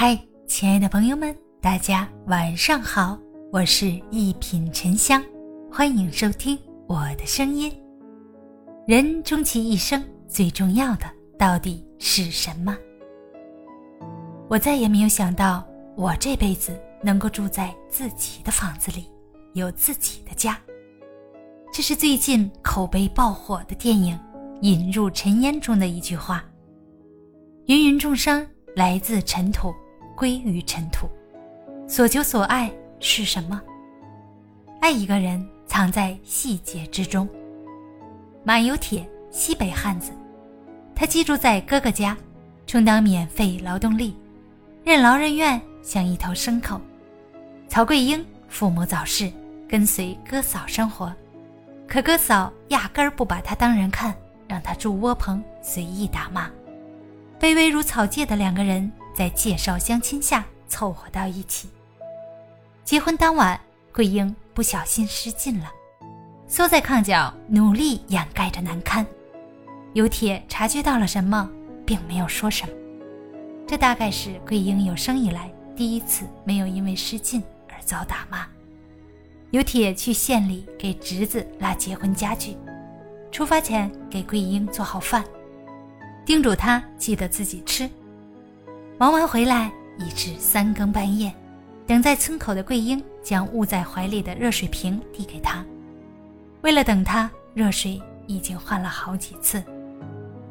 嗨，亲爱的朋友们，大家晚上好，我是一品沉香，欢迎收听我的声音。人终其一生，最重要的到底是什么？我再也没有想到，我这辈子能够住在自己的房子里，有自己的家。这是最近口碑爆火的电影《引入尘烟》中的一句话。芸芸众生来自尘土，归于尘土。所求所爱是什么？爱一个人藏在细节之中。马有铁，西北汉子，他寄住在哥哥家，充当免费劳动力，任劳任怨，像一头牲口。曹桂英父母早逝，跟随哥嫂生活，可哥嫂压根儿不把他当人看，让他住窝棚，随意打骂。卑微如草芥的两个人，在介绍相亲下凑合到一起。结婚当晚，桂英不小心失禁了，缩在炕角，努力掩盖着难堪。有铁察觉到了什么，并没有说什么。这大概是桂英有生以来第一次没有因为失禁而遭打骂。有铁去县里给侄子拉结婚家具，出发前给桂英做好饭。叮嘱她记得自己吃。忙完回来已是三更半夜，等在村口的桂英将捂在怀里的热水瓶递给他。为了等他，热水已经换了好几次。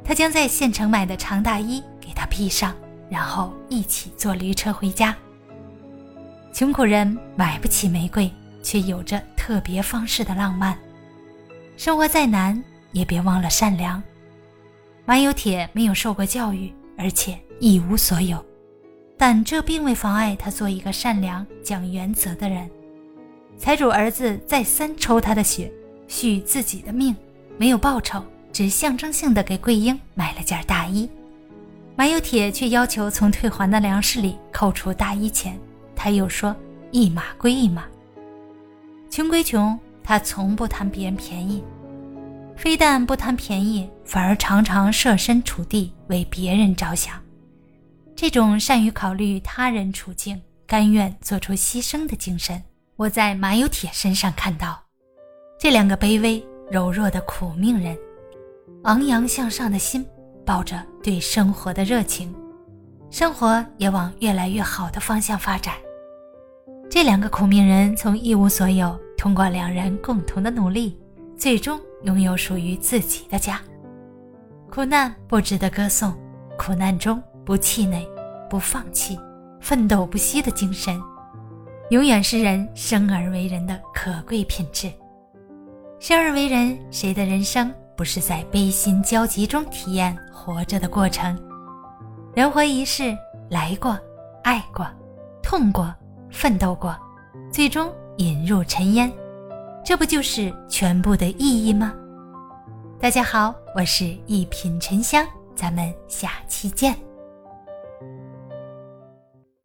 他将在县城买的长大衣给他披上，然后一起坐驴车回家。穷苦人买不起玫瑰，却有着特别方式的浪漫。生活再难，也别忘了善良。马有铁没有受过教育，而且一无所有，但这并未妨碍他做一个善良、讲原则的人。财主儿子再三抽他的血，续自己的命，没有报酬，只象征性的给桂英买了件大衣。马有铁却要求从退还的粮食里扣除大衣钱，他又说一码归一码。穷归穷，他从不贪别人便宜。非但不贪便宜，反而常常设身处地为别人着想。这种善于考虑他人处境、甘愿做出牺牲的精神，我在马有铁身上看到。这两个卑微柔弱的苦命人，昂扬向上的心，抱着对生活的热情，生活也往越来越好的方向发展。这两个苦命人从一无所有，通过两人共同的努力，最终。拥有属于自己的家，苦难不值得歌颂，苦难中不气馁、不放弃、奋斗不息的精神，永远是人生而为人的可贵品质。生而为人，谁的人生不是在悲心交集中体验活着的过程？人活一世，来过，爱过，痛过，奋斗过，最终引入尘烟。这不就是全部的意义吗？大家好，我是一品沉香，咱们下期见。